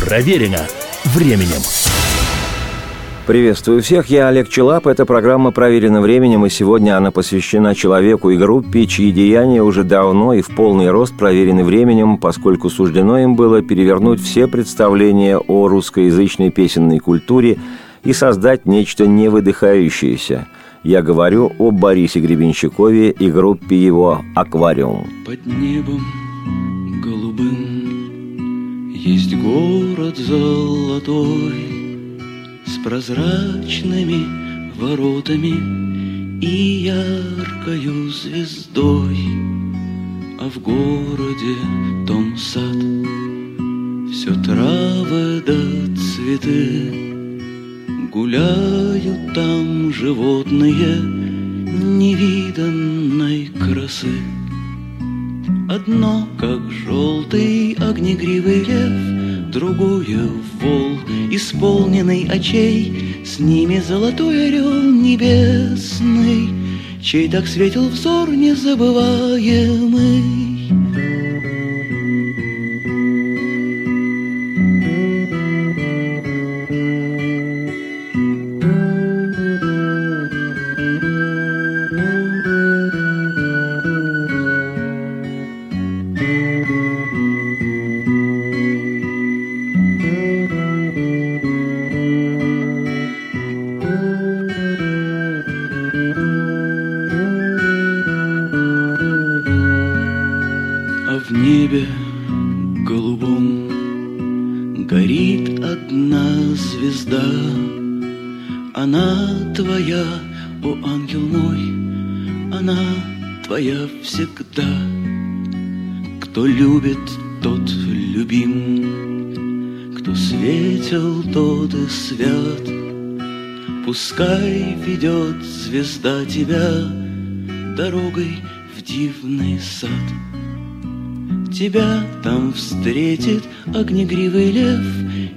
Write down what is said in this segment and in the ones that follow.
Проверено временем. Приветствую всех, я Олег Челап. Эта программа проверена временем, и сегодня она посвящена человеку и группе, чьи деяния уже давно и в полный рост проверены временем, поскольку суждено им было перевернуть все представления о русскоязычной песенной культуре и создать нечто невыдыхающееся. Я говорю о Борисе Гребенщикове и группе его «Аквариум». Под небом голубым есть город золотой, с прозрачными воротами и яркою звездой, а в городе том сад, все травы да цветы, гуляют там животные невиданной красы. Одно, как желтый огнегривый лев, Другое — вол, исполненный очей, С ними золотой орел небесный, Чей так светил взор незабываемый. Звезда тебя Дорогой в дивный сад. Тебя там встретит огнегривый лев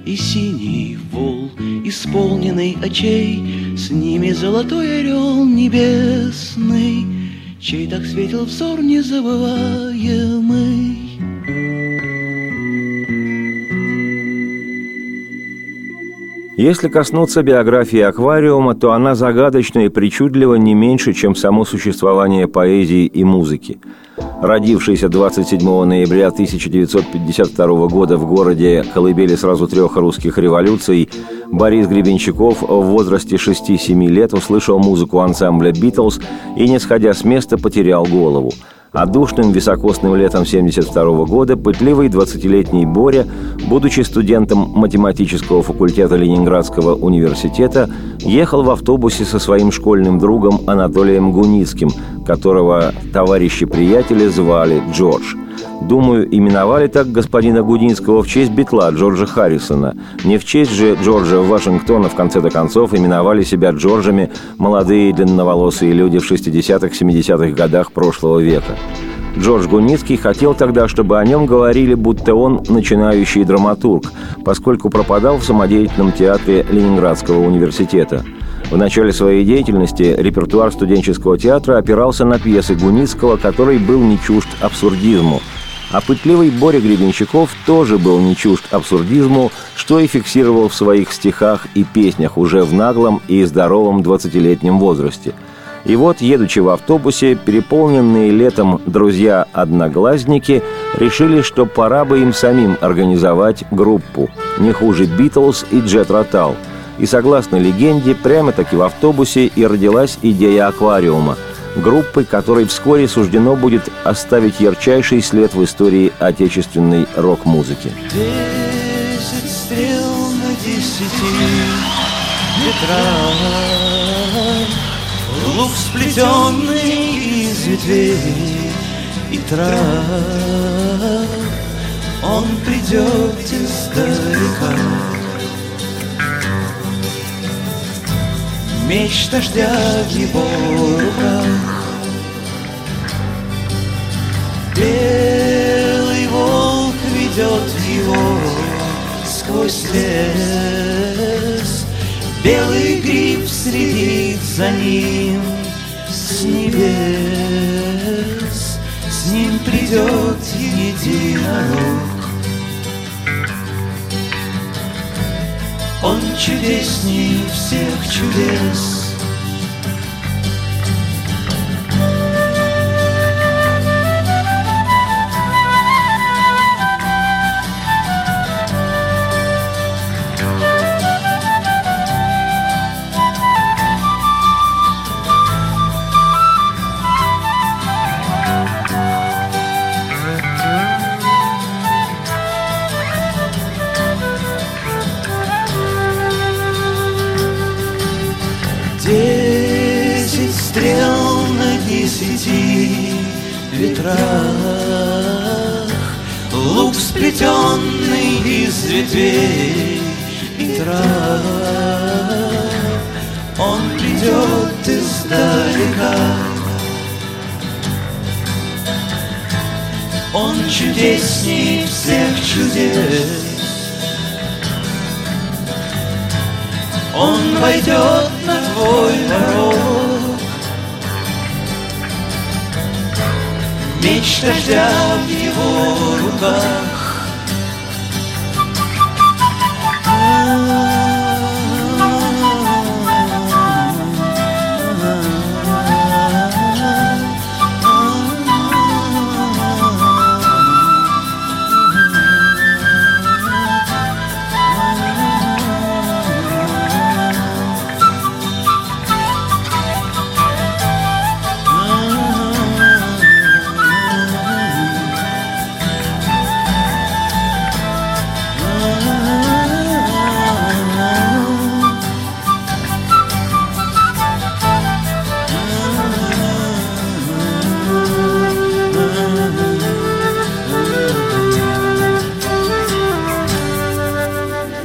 И синий вол, исполненный очей, С ними золотой орел небесный, Чей так светил взор незабываемый. Если коснуться биографии аквариума, то она загадочна и причудлива не меньше, чем само существование поэзии и музыки. Родившийся 27 ноября 1952 года в городе колыбели сразу трех русских революций, Борис Гребенщиков в возрасте 6-7 лет услышал музыку ансамбля «Битлз» и, не сходя с места, потерял голову – а душным високосным летом 1972 года пытливый 20-летний Боря, будучи студентом математического факультета Ленинградского университета, ехал в автобусе со своим школьным другом Анатолием Гуницким, которого товарищи-приятели звали Джордж – Думаю, именовали так господина Гудинского в честь битла Джорджа Харрисона. Не в честь же Джорджа Вашингтона в конце-то концов именовали себя Джорджами молодые длинноволосые люди в 60-70-х годах прошлого века. Джордж Гуницкий хотел тогда, чтобы о нем говорили, будто он начинающий драматург, поскольку пропадал в самодеятельном театре Ленинградского университета. В начале своей деятельности репертуар студенческого театра опирался на пьесы Гуницкого, который был не чужд абсурдизму – а пытливый Боря Гребенщиков тоже был не чужд абсурдизму, что и фиксировал в своих стихах и песнях уже в наглом и здоровом 20-летнем возрасте. И вот, едучи в автобусе, переполненные летом друзья-одноглазники решили, что пора бы им самим организовать группу, не хуже «Битлз» и «Джет Ротал». И согласно легенде, прямо-таки в автобусе и родилась идея аквариума – группы, которой вскоре суждено будет оставить ярчайший след в истории отечественной рок-музыки. Лук сплетенный из ветвей и трав, Он придет издалека. Меч дождя в его руках. Белый волк ведет его сквозь лес. Белый гриб следит за ним с небес. С ним придет единорог Он чудесней всех чудес.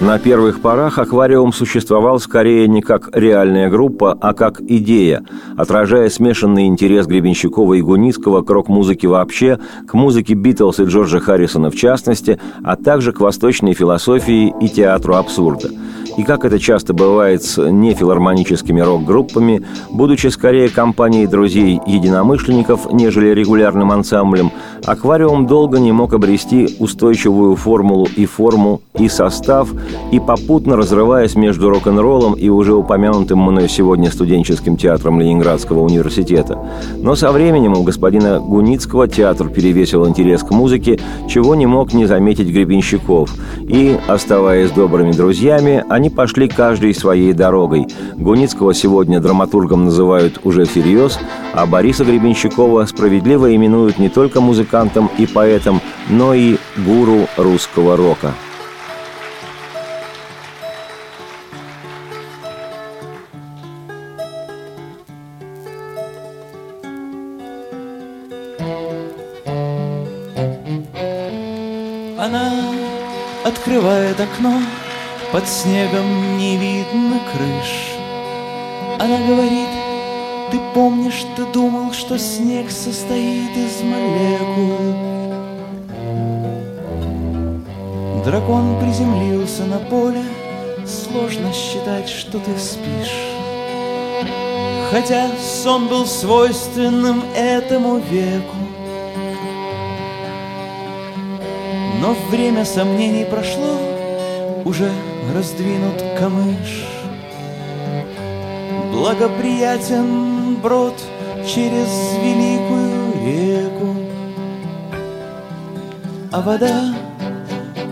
На первых порах аквариум существовал скорее не как реальная группа, а как идея, отражая смешанный интерес Гребенщикова и Гуницкого к рок-музыке вообще, к музыке Битлз и Джорджа Харрисона в частности, а также к восточной философии и театру абсурда – и как это часто бывает с нефилармоническими рок-группами, будучи скорее компанией друзей-единомышленников, нежели регулярным ансамблем, «Аквариум» долго не мог обрести устойчивую формулу и форму, и состав, и попутно разрываясь между рок-н-роллом и уже упомянутым мной сегодня студенческим театром Ленинградского университета. Но со временем у господина Гуницкого театр перевесил интерес к музыке, чего не мог не заметить Гребенщиков. И, оставаясь добрыми друзьями, они они пошли каждой своей дорогой. Гуницкого сегодня драматургом называют уже всерьез, а Бориса Гребенщикова справедливо именуют не только музыкантом и поэтом, но и гуру русского рока. Снегом не видно крыш. Она говорит, ты помнишь, ты думал, что снег состоит из молекул? Дракон приземлился на поле. Сложно считать, что ты спишь. Хотя сон был свойственным этому веку. Но время сомнений прошло. Уже раздвинут камыш. Благоприятен брод через великую реку, А вода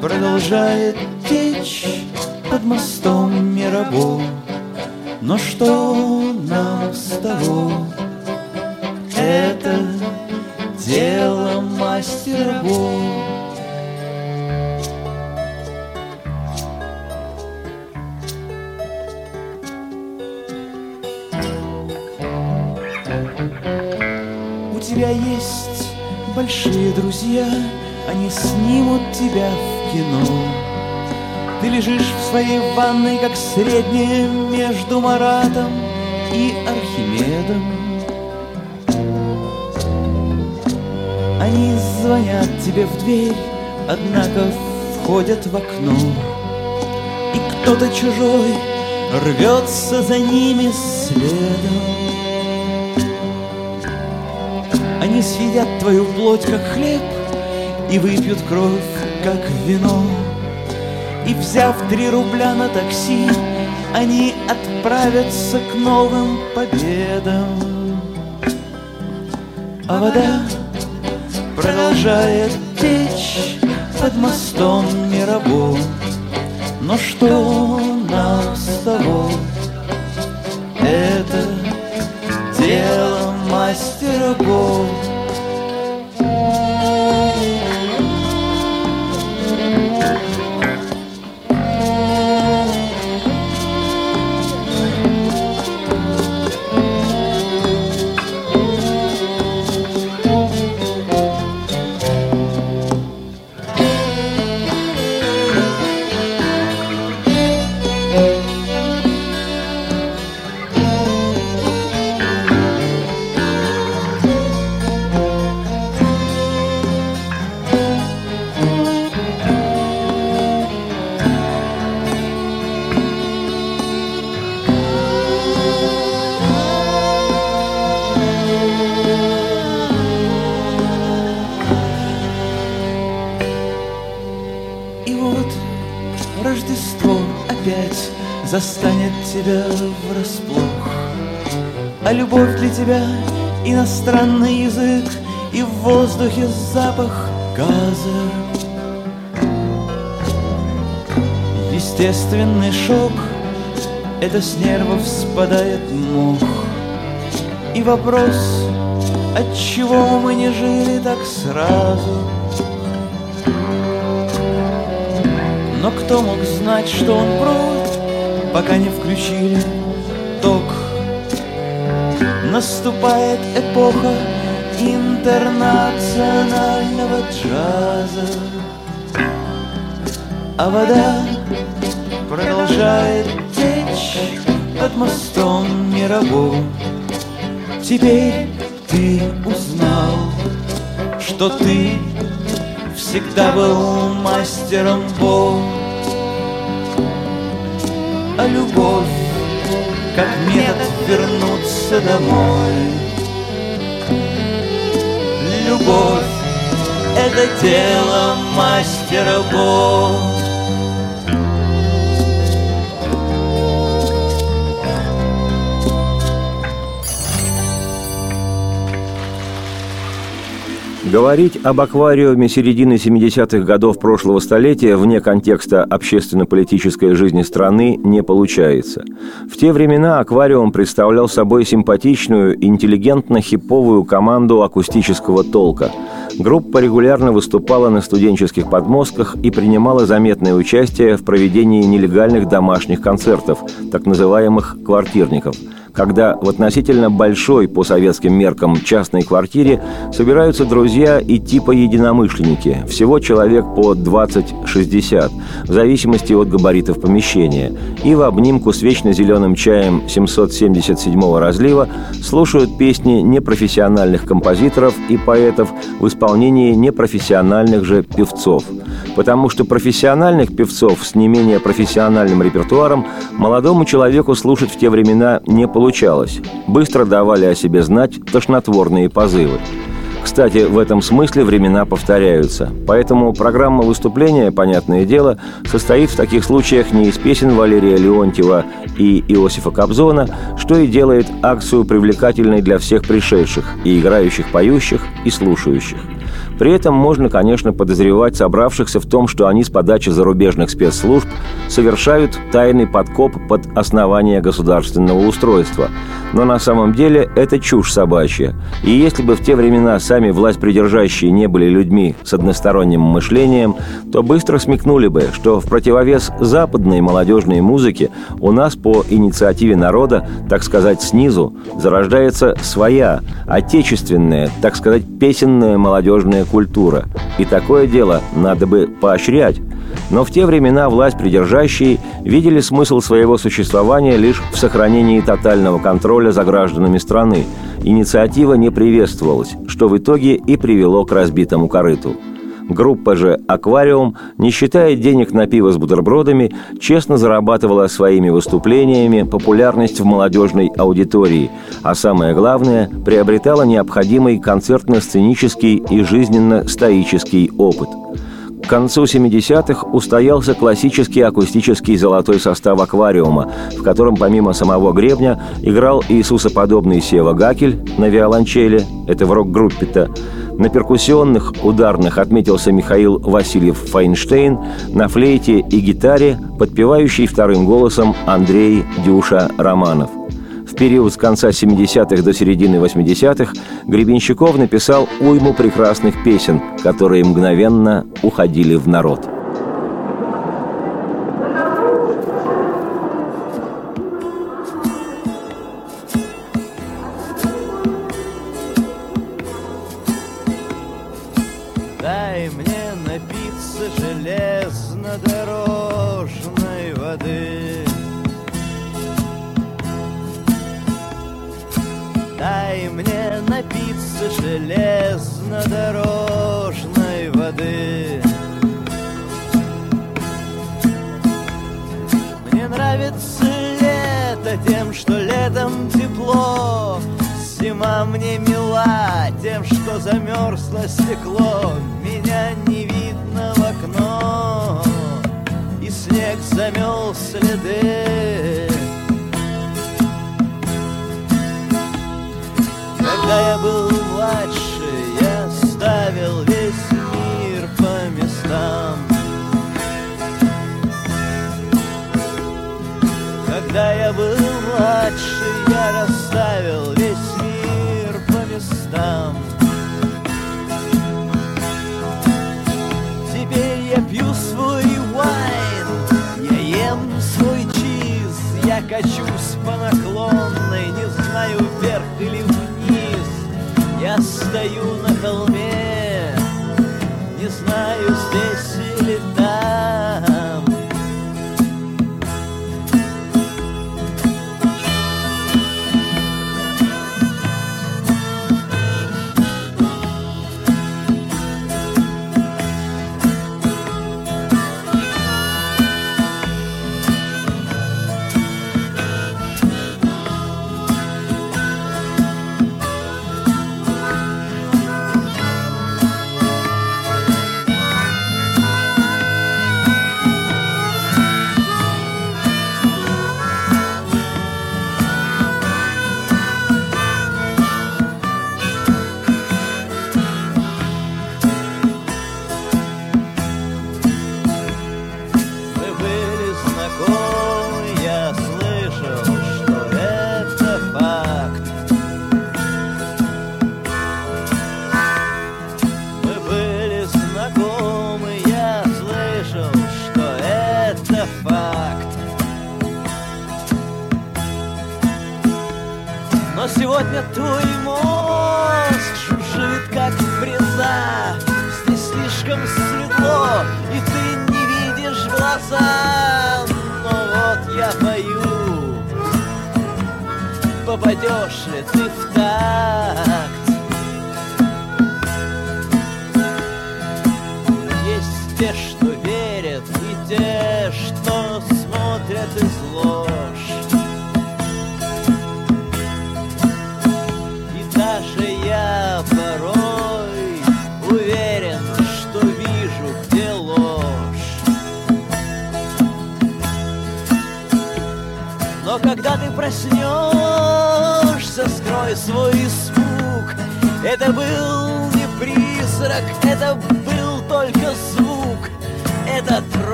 продолжает течь под мостом Мирабо. Но что нам с того? Это дело мастера Бога. Тебя есть большие друзья, они снимут тебя в кино. Ты лежишь в своей ванной, как среднее между Маратом и Архимедом. Они звонят тебе в дверь, однако входят в окно. И кто-то чужой рвется за ними следом. Они съедят твою плоть, как хлеб, И выпьют кровь, как вино. И взяв три рубля на такси Они отправятся к новым победам А вода продолжает течь под мостом Мирабо Но что нам с того? Это дело мастера Бога тебя иностранный язык И в воздухе запах газа. Естественный шок — это с нервов спадает мох. И вопрос, от чего мы не жили так сразу — Но кто мог знать, что он прочь? пока не включили ток. Наступает эпоха интернационального джаза, а вода продолжает течь под мостом Мирового. Теперь ты узнал, что ты всегда был мастером Бога а любовь как метод вернуться домой. Любовь — это дело мастера Бог. Говорить об аквариуме середины 70-х годов прошлого столетия вне контекста общественно-политической жизни страны не получается. В те времена аквариум представлял собой симпатичную, интеллигентно-хиповую команду акустического толка. Группа регулярно выступала на студенческих подмостках и принимала заметное участие в проведении нелегальных домашних концертов, так называемых «квартирников», когда в относительно большой по советским меркам частной квартире собираются друзья и типа единомышленники, всего человек по 20-60, в зависимости от габаритов помещения, и в обнимку с вечно зеленым чаем 777 разлива слушают песни непрофессиональных композиторов и поэтов в исполнении непрофессиональных же певцов. Потому что профессиональных певцов с не менее профессиональным репертуаром молодому человеку слушать в те времена не получалось получалось. Быстро давали о себе знать тошнотворные позывы. Кстати, в этом смысле времена повторяются. Поэтому программа выступления, понятное дело, состоит в таких случаях не из песен Валерия Леонтьева и Иосифа Кобзона, что и делает акцию привлекательной для всех пришедших, и играющих, поющих, и слушающих. При этом можно, конечно, подозревать собравшихся в том, что они с подачи зарубежных спецслужб совершают тайный подкоп под основание государственного устройства. Но на самом деле это чушь собачья. И если бы в те времена сами власть придержащие не были людьми с односторонним мышлением, то быстро смекнули бы, что в противовес западной молодежной музыке у нас по инициативе народа, так сказать, снизу, зарождается своя, отечественная, так сказать, песенная молодежная культура, и такое дело надо бы поощрять. Но в те времена власть придержащие видели смысл своего существования лишь в сохранении тотального контроля за гражданами страны. Инициатива не приветствовалась, что в итоге и привело к разбитому корыту. Группа же «Аквариум», не считая денег на пиво с бутербродами, честно зарабатывала своими выступлениями популярность в молодежной аудитории, а самое главное – приобретала необходимый концертно-сценический и жизненно-стоический опыт – К концу 70-х устоялся классический акустический золотой состав аквариума, в котором помимо самого гребня играл Иисусоподобный Сева Гакель на виолончели, это в рок-группе-то, на перкуссионных ударных отметился Михаил Васильев Файнштейн, на флейте и гитаре, подпевающий вторым голосом Андрей Дюша Романов – в период с конца 70-х до середины 80-х Гребенщиков написал уйму прекрасных песен, которые мгновенно уходили в народ. Воды. Дай мне напиться железнодорожной воды. Мне нравится лето тем, что летом тепло. Зима мне мила тем, что замерзло стекло снег замел следы Когда я был младше, я ставил весь мир по местам. Когда я был младше, я расставил качусь по наклонной, не знаю вверх или вниз. Я стою на холме,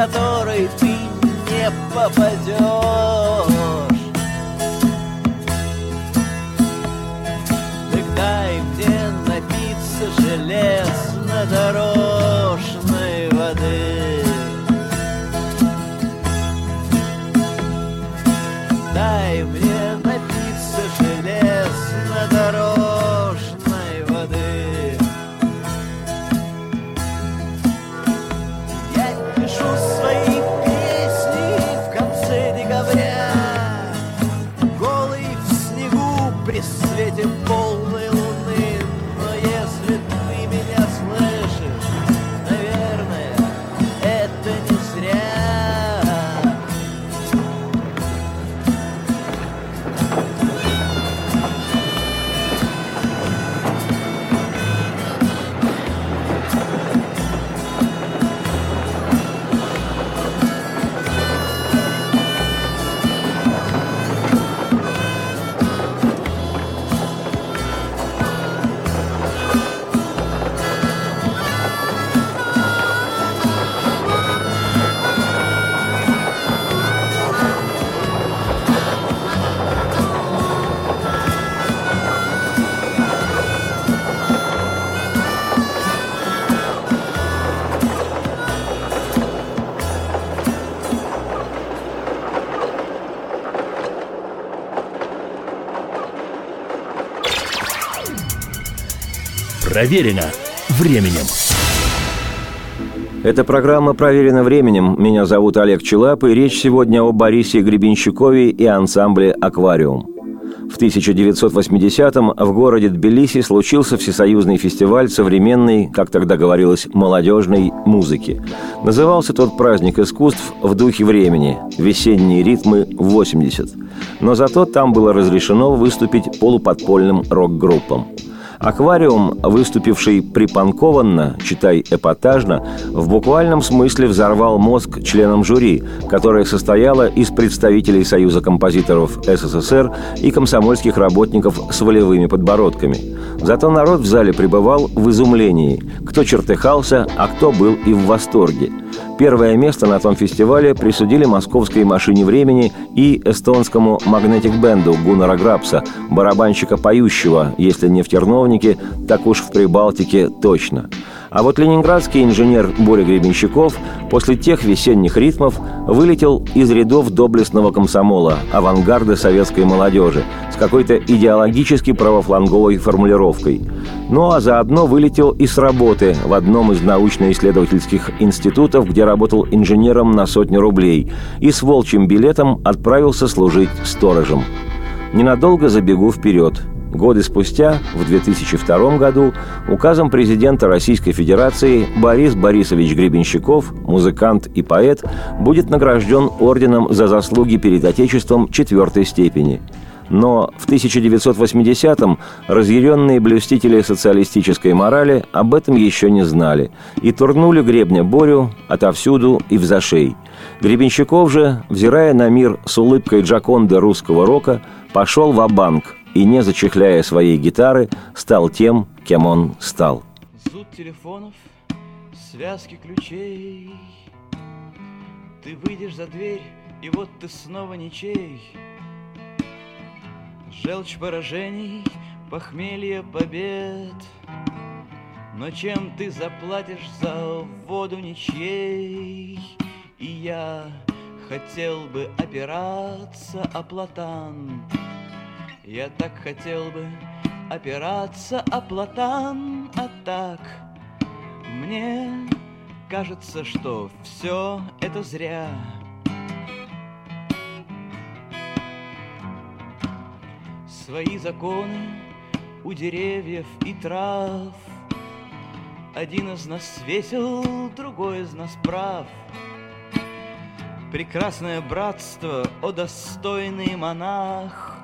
который ты не попадешь. with Проверено временем. Эта программа проверена временем. Меня зовут Олег Челап, и речь сегодня о Борисе Гребенщикове и ансамбле «Аквариум». В 1980-м в городе Тбилиси случился всесоюзный фестиваль современной, как тогда говорилось, молодежной музыки. Назывался тот праздник искусств в духе времени «Весенние ритмы 80». Но зато там было разрешено выступить полуподпольным рок-группам – Аквариум, выступивший припанкованно, читай эпатажно, в буквальном смысле взорвал мозг членам жюри, которое состояло из представителей Союза композиторов СССР и комсомольских работников с волевыми подбородками. Зато народ в зале пребывал в изумлении. Кто чертыхался, а кто был и в восторге. Первое место на том фестивале присудили московской машине времени и эстонскому магнетик-бенду Гуннара Грабса, барабанщика поющего, если не в Терновнике, так уж в Прибалтике точно. А вот ленинградский инженер Боря Гребенщиков после тех весенних ритмов вылетел из рядов доблестного комсомола, авангарда советской молодежи, с какой-то идеологически правофланговой формулировкой. Ну а заодно вылетел и с работы в одном из научно-исследовательских институтов, где работал инженером на сотню рублей, и с волчьим билетом отправился служить сторожем. Ненадолго забегу вперед. Годы спустя, в 2002 году, указом президента Российской Федерации Борис Борисович Гребенщиков, музыкант и поэт, будет награжден орденом за заслуги перед Отечеством четвертой степени – но в 1980-м разъяренные блюстители социалистической морали об этом еще не знали и турнули гребня Борю отовсюду и в зашей. Гребенщиков же, взирая на мир с улыбкой Джаконды русского рока, пошел в банк и, не зачехляя своей гитары, стал тем, кем он стал. Зуд телефонов, связки ключей Ты выйдешь за дверь, и вот ты снова ничей Желчь поражений, похмелье побед Но чем ты заплатишь за воду ничей? И я хотел бы опираться о платан Я так хотел бы опираться о платан А так мне кажется, что все это зря свои законы у деревьев и трав. Один из нас весел, другой из нас прав. Прекрасное братство, о достойный монах,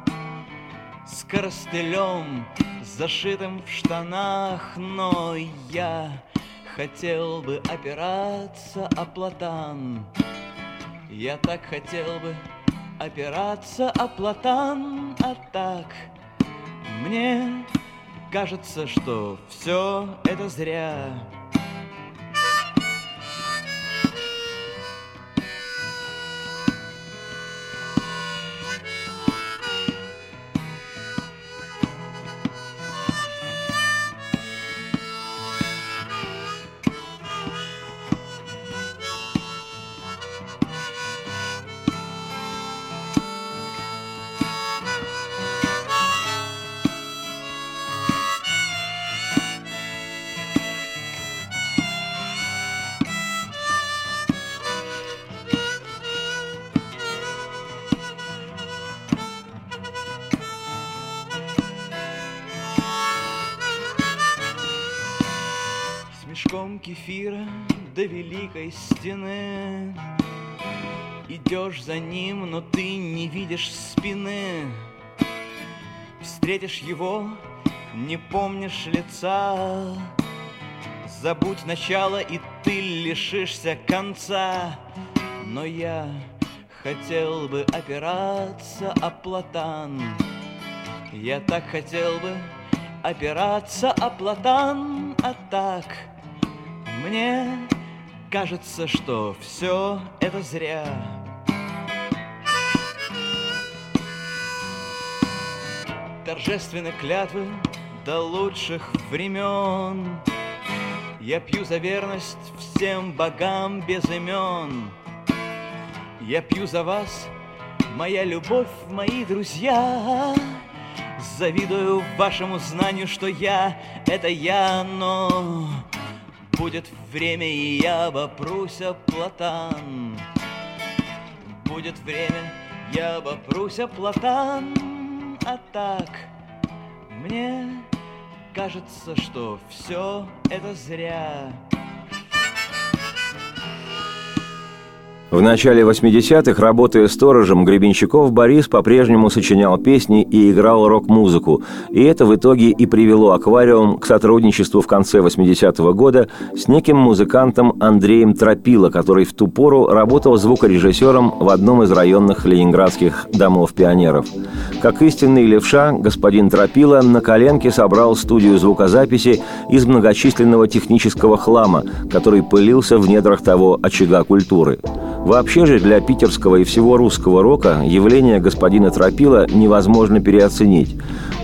С коростылем, зашитым в штанах, Но я хотел бы опираться о платан. Я так хотел бы опираться о платан, а так мне кажется, что все это зря. Великой стены. Идешь за ним, но ты не видишь спины. Встретишь его, не помнишь лица. Забудь начало, и ты лишишься конца. Но я хотел бы опираться о платан. Я так хотел бы опираться о платан, а так — мне кажется, что все это зря. Торжественны клятвы до лучших времен. Я пью за верность всем богам без имен. Я пью за вас, моя любовь, мои друзья. Завидую вашему знанию, что я — это я, но Будет время, и я обопрусь о платан. Будет время, я обопрусь о платан. А так, мне кажется, что все это зря. В начале 80-х, работая сторожем, Гребенщиков Борис по-прежнему сочинял песни и играл рок-музыку. И это в итоге и привело «Аквариум» к сотрудничеству в конце 80-го года с неким музыкантом Андреем Тропило, который в ту пору работал звукорежиссером в одном из районных ленинградских домов пионеров. Как истинный левша, господин Тропило на коленке собрал студию звукозаписи из многочисленного технического хлама, который пылился в недрах того очага культуры. Вообще же для питерского и всего русского рока явление господина Тропила невозможно переоценить.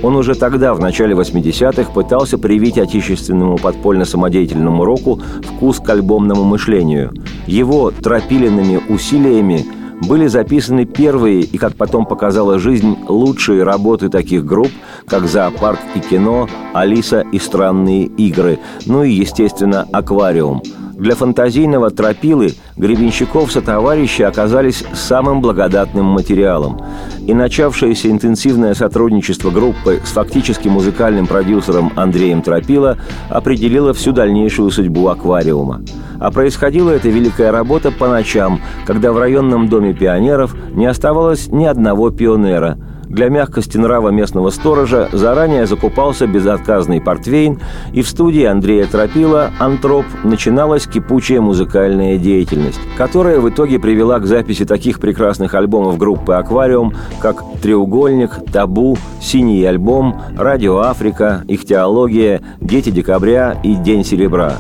Он уже тогда, в начале 80-х, пытался привить отечественному подпольно-самодеятельному року вкус к альбомному мышлению. Его тропилиными усилиями были записаны первые и, как потом показала жизнь, лучшие работы таких групп, как «Зоопарк и кино», «Алиса и странные игры», ну и, естественно, «Аквариум». Для фантазийного тропилы Гребенщиков со товарищи оказались самым благодатным материалом. И начавшееся интенсивное сотрудничество группы с фактически музыкальным продюсером Андреем Тропила определило всю дальнейшую судьбу аквариума. А происходила эта великая работа по ночам, когда в районном доме пионеров не оставалось ни одного пионера – для мягкости нрава местного сторожа заранее закупался безотказный портвейн, и в студии Андрея Тропила «Антроп» начиналась кипучая музыкальная деятельность, которая в итоге привела к записи таких прекрасных альбомов группы «Аквариум», как «Треугольник», «Табу», «Синий альбом», «Радио Африка», «Ихтиология», «Дети декабря» и «День серебра».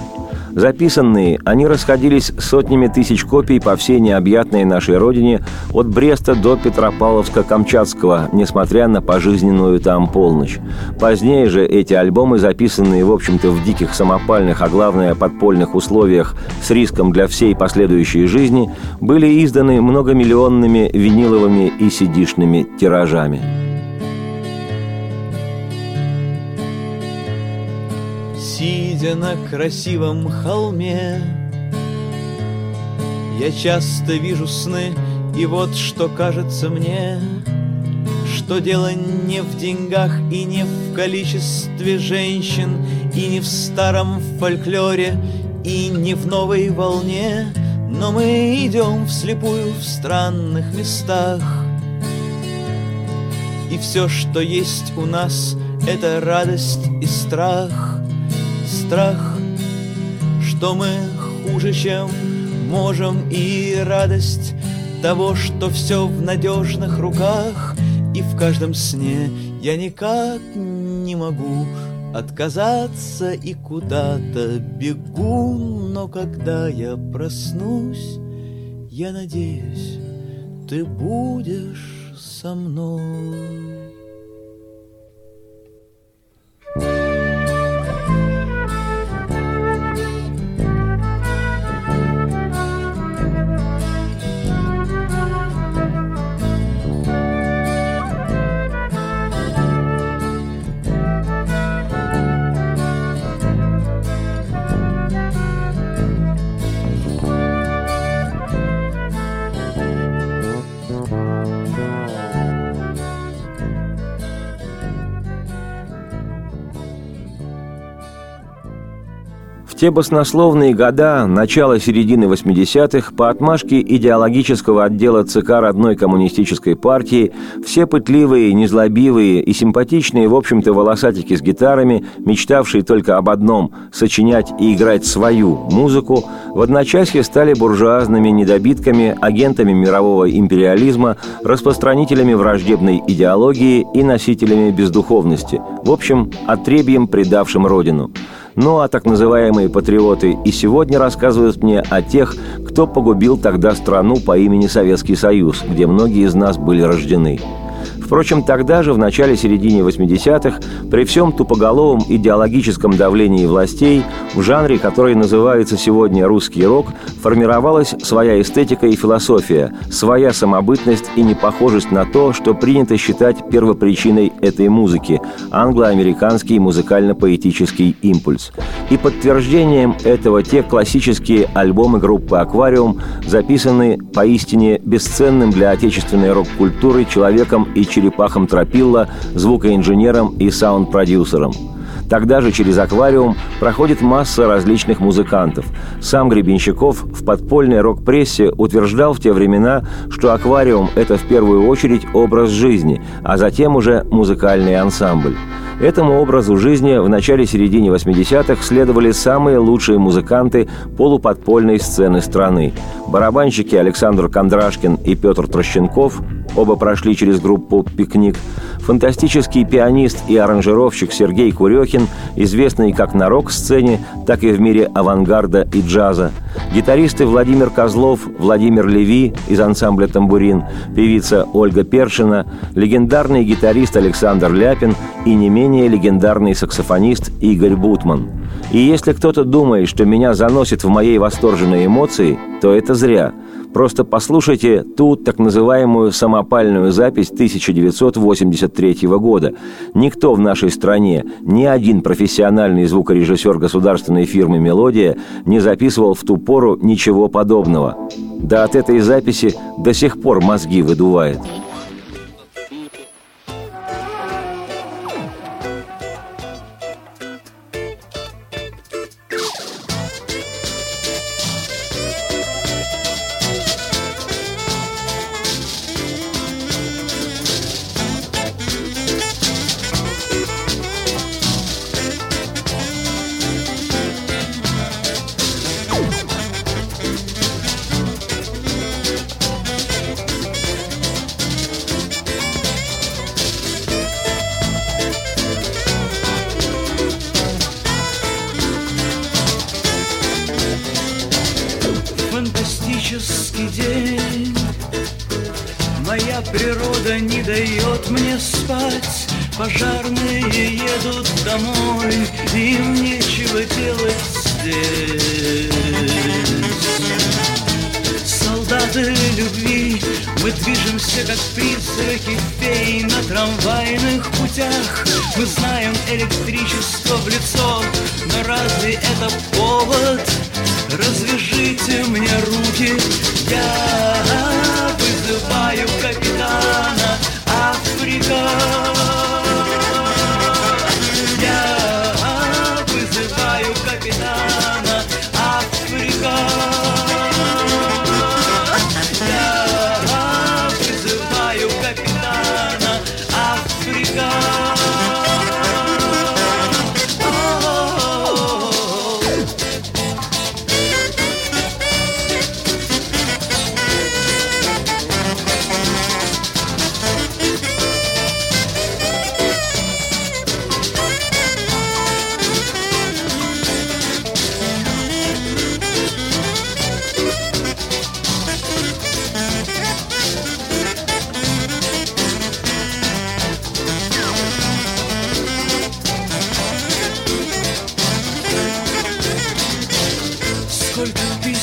Записанные, они расходились сотнями тысяч копий по всей необъятной нашей родине от Бреста до Петропавловска-Камчатского, несмотря на пожизненную там полночь. Позднее же эти альбомы, записанные, в общем-то, в диких самопальных, а главное, подпольных условиях с риском для всей последующей жизни, были изданы многомиллионными виниловыми и сидишными тиражами. Сидя на красивом холме Я часто вижу сны И вот что кажется мне Что дело не в деньгах И не в количестве женщин И не в старом фольклоре И не в новой волне Но мы идем вслепую в странных местах. И все, что есть у нас, это радость и страх — страх, что мы хуже, чем можем, и радость того, что все в надежных руках, и в каждом сне я никак не могу отказаться и куда-то бегу, но когда я проснусь, я надеюсь, ты будешь со мной. Те баснословные года, начало середины 80-х, по отмашке идеологического отдела ЦК родной коммунистической партии, все пытливые, незлобивые и симпатичные, в общем-то, волосатики с гитарами, мечтавшие только об одном – сочинять и играть свою музыку, в одночасье стали буржуазными недобитками, агентами мирового империализма, распространителями враждебной идеологии и носителями бездуховности, в общем, отребьем, предавшим родину – ну а так называемые патриоты и сегодня рассказывают мне о тех, кто погубил тогда страну по имени Советский Союз, где многие из нас были рождены. Впрочем, тогда же, в начале-середине 80-х, при всем тупоголовом идеологическом давлении властей, в жанре, который называется сегодня русский рок, формировалась своя эстетика и философия, своя самобытность и непохожесть на то, что принято считать первопричиной этой музыки – англо-американский музыкально-поэтический импульс. И подтверждением этого те классические альбомы группы «Аквариум», записанные поистине бесценным для отечественной рок-культуры человеком и черепахом Тропилла, звукоинженером и саунд-продюсером. Тогда же через аквариум проходит масса различных музыкантов. Сам Гребенщиков в подпольной рок-прессе утверждал в те времена, что аквариум – это в первую очередь образ жизни, а затем уже музыкальный ансамбль. Этому образу жизни в начале-середине 80-х следовали самые лучшие музыканты полуподпольной сцены страны. Барабанщики Александр Кондрашкин и Петр Трощенков, оба прошли через группу «Пикник», фантастический пианист и аранжировщик Сергей Курехин, известный как на рок-сцене, так и в мире авангарда и джаза, гитаристы Владимир Козлов, Владимир Леви из ансамбля «Тамбурин», певица Ольга Першина, легендарный гитарист Александр Ляпин и не менее легендарный саксофонист Игорь Бутман. И если кто-то думает, что меня заносит в моей восторженной эмоции, то это зря – Просто послушайте ту так называемую самопальную запись 1983 года. Никто в нашей стране, ни один профессиональный звукорежиссер государственной фирмы «Мелодия» не записывал в ту пору ничего подобного. Да от этой записи до сих пор мозги выдувает. дает мне спать. Пожарные едут домой Им нечего делать здесь. Солдаты любви мы движемся, как призраки фей на трамвайных путях Мы знаем электричество в лицо, но разве это повод? Развяжите мне руки, я вызываю капитана. escuridão.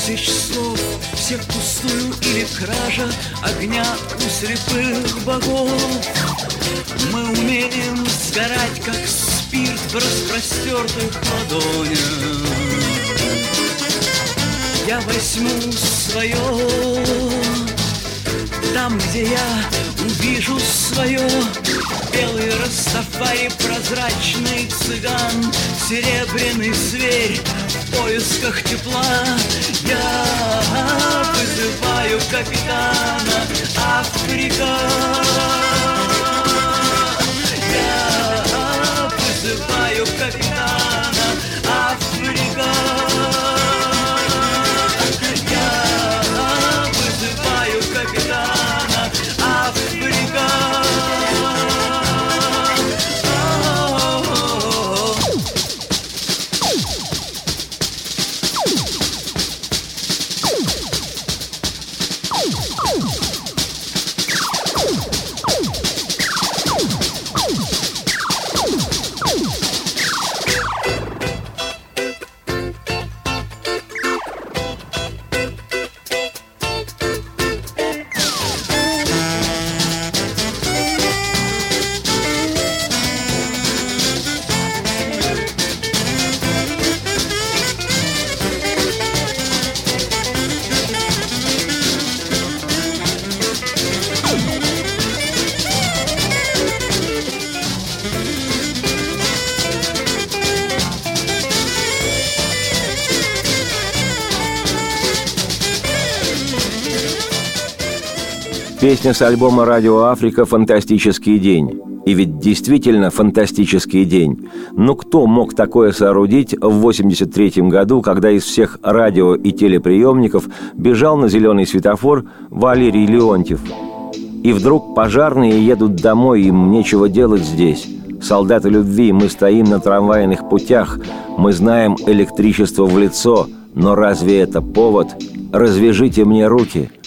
тысяч слов. Всех пустую или кража огня у слепых богов. Мы умеем сгорать, как спирт в распростертых ладонях. Я возьму свое там, где я увижу свое белый Растафари, прозрачный цыган, серебряный зверь в поисках тепла. Я вызываю капитана Африка. Я вызываю капитана. Песня с альбома «Радио Африка» «Фантастический день». И ведь действительно фантастический день. Но кто мог такое соорудить в 83 году, когда из всех радио и телеприемников бежал на зеленый светофор Валерий Леонтьев? И вдруг пожарные едут домой, им нечего делать здесь. Солдаты любви, мы стоим на трамвайных путях, мы знаем электричество в лицо, но разве это повод? Развяжите мне руки –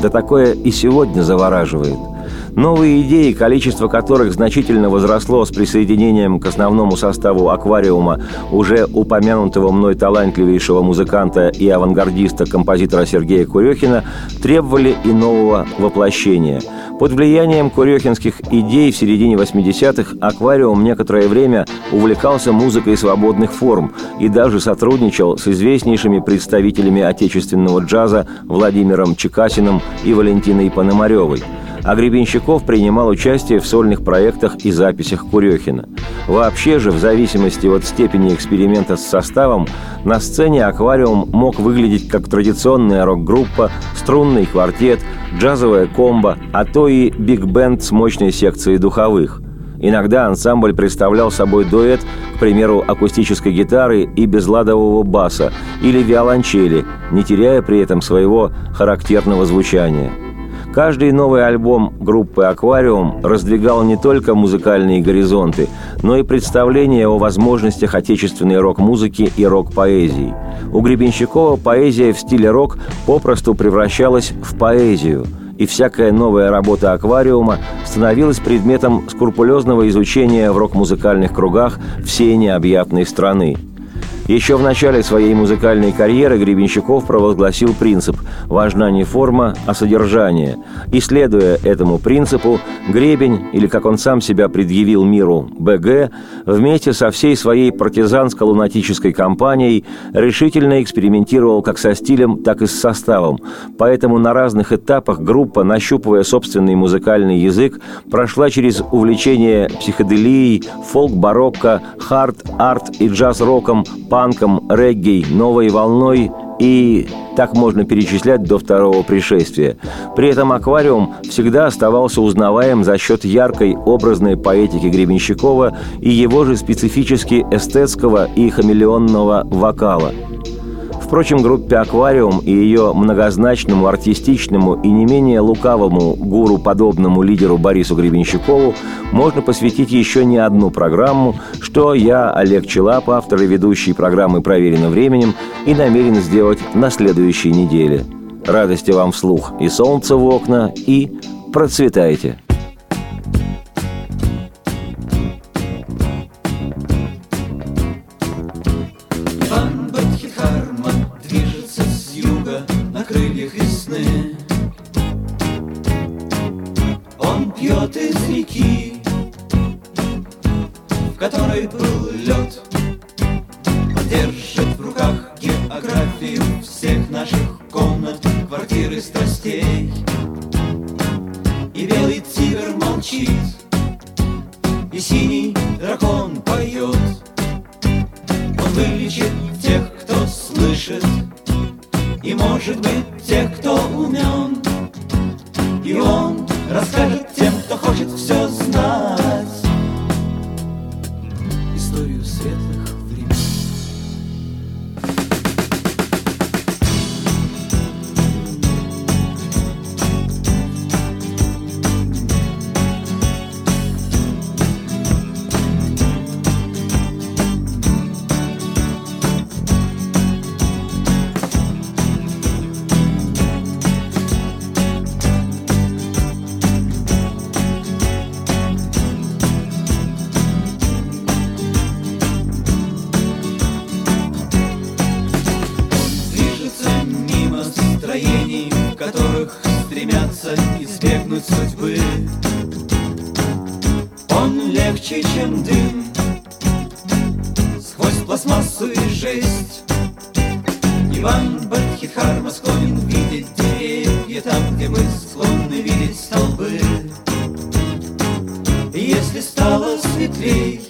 да такое и сегодня завораживает. Новые идеи, количество которых значительно возросло с присоединением к основному составу аквариума уже упомянутого мной талантливейшего музыканта и авангардиста композитора Сергея Курехина, требовали и нового воплощения. Под влиянием курехинских идей в середине 80-х аквариум некоторое время увлекался музыкой свободных форм и даже сотрудничал с известнейшими представителями отечественного джаза Владимиром Чекасиным и Валентиной Пономаревой – а Гребенщиков принимал участие в сольных проектах и записях Курехина. Вообще же, в зависимости от степени эксперимента с составом, на сцене «Аквариум» мог выглядеть как традиционная рок-группа, струнный квартет, джазовая комбо, а то и биг-бенд с мощной секцией духовых – Иногда ансамбль представлял собой дуэт, к примеру, акустической гитары и безладового баса или виолончели, не теряя при этом своего характерного звучания – Каждый новый альбом группы «Аквариум» раздвигал не только музыкальные горизонты, но и представления о возможностях отечественной рок-музыки и рок-поэзии. У Гребенщикова поэзия в стиле рок попросту превращалась в поэзию – и всякая новая работа аквариума становилась предметом скрупулезного изучения в рок-музыкальных кругах всей необъятной страны. Еще в начале своей музыкальной карьеры Гребенщиков провозгласил принцип «важна не форма, а содержание». И следуя этому принципу, Гребень, или как он сам себя предъявил миру, БГ, вместе со всей своей партизанско-лунатической компанией решительно экспериментировал как со стилем, так и с составом. Поэтому на разных этапах группа, нащупывая собственный музыкальный язык, прошла через увлечение психоделией, фолк-барокко, хард, арт и джаз-роком, панком, регги, новой волной и так можно перечислять до второго пришествия. При этом аквариум всегда оставался узнаваем за счет яркой образной поэтики Гребенщикова и его же специфически эстетского и хамелеонного вокала – Впрочем, группе «Аквариум» и ее многозначному, артистичному и не менее лукавому гуру-подобному лидеру Борису Гребенщикову можно посвятить еще не одну программу, что я, Олег Челап, автор и ведущий программы «Проверено временем», и намерен сделать на следующей неделе. Радости вам вслух и солнце в окна, и процветайте! держит склонен, Бадхидхарма склонен видеть деревья там, где мы склонны видеть столбы. Если стало светлей,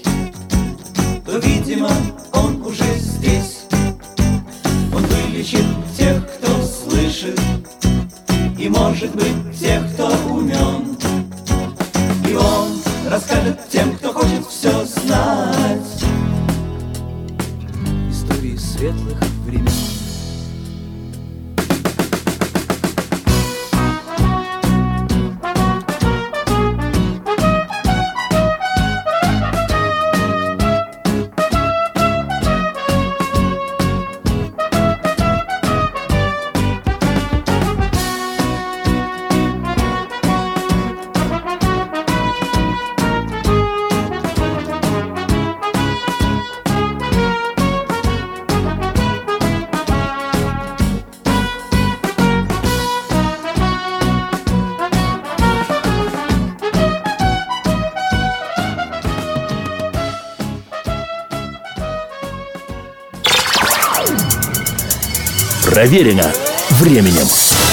Проверено временем.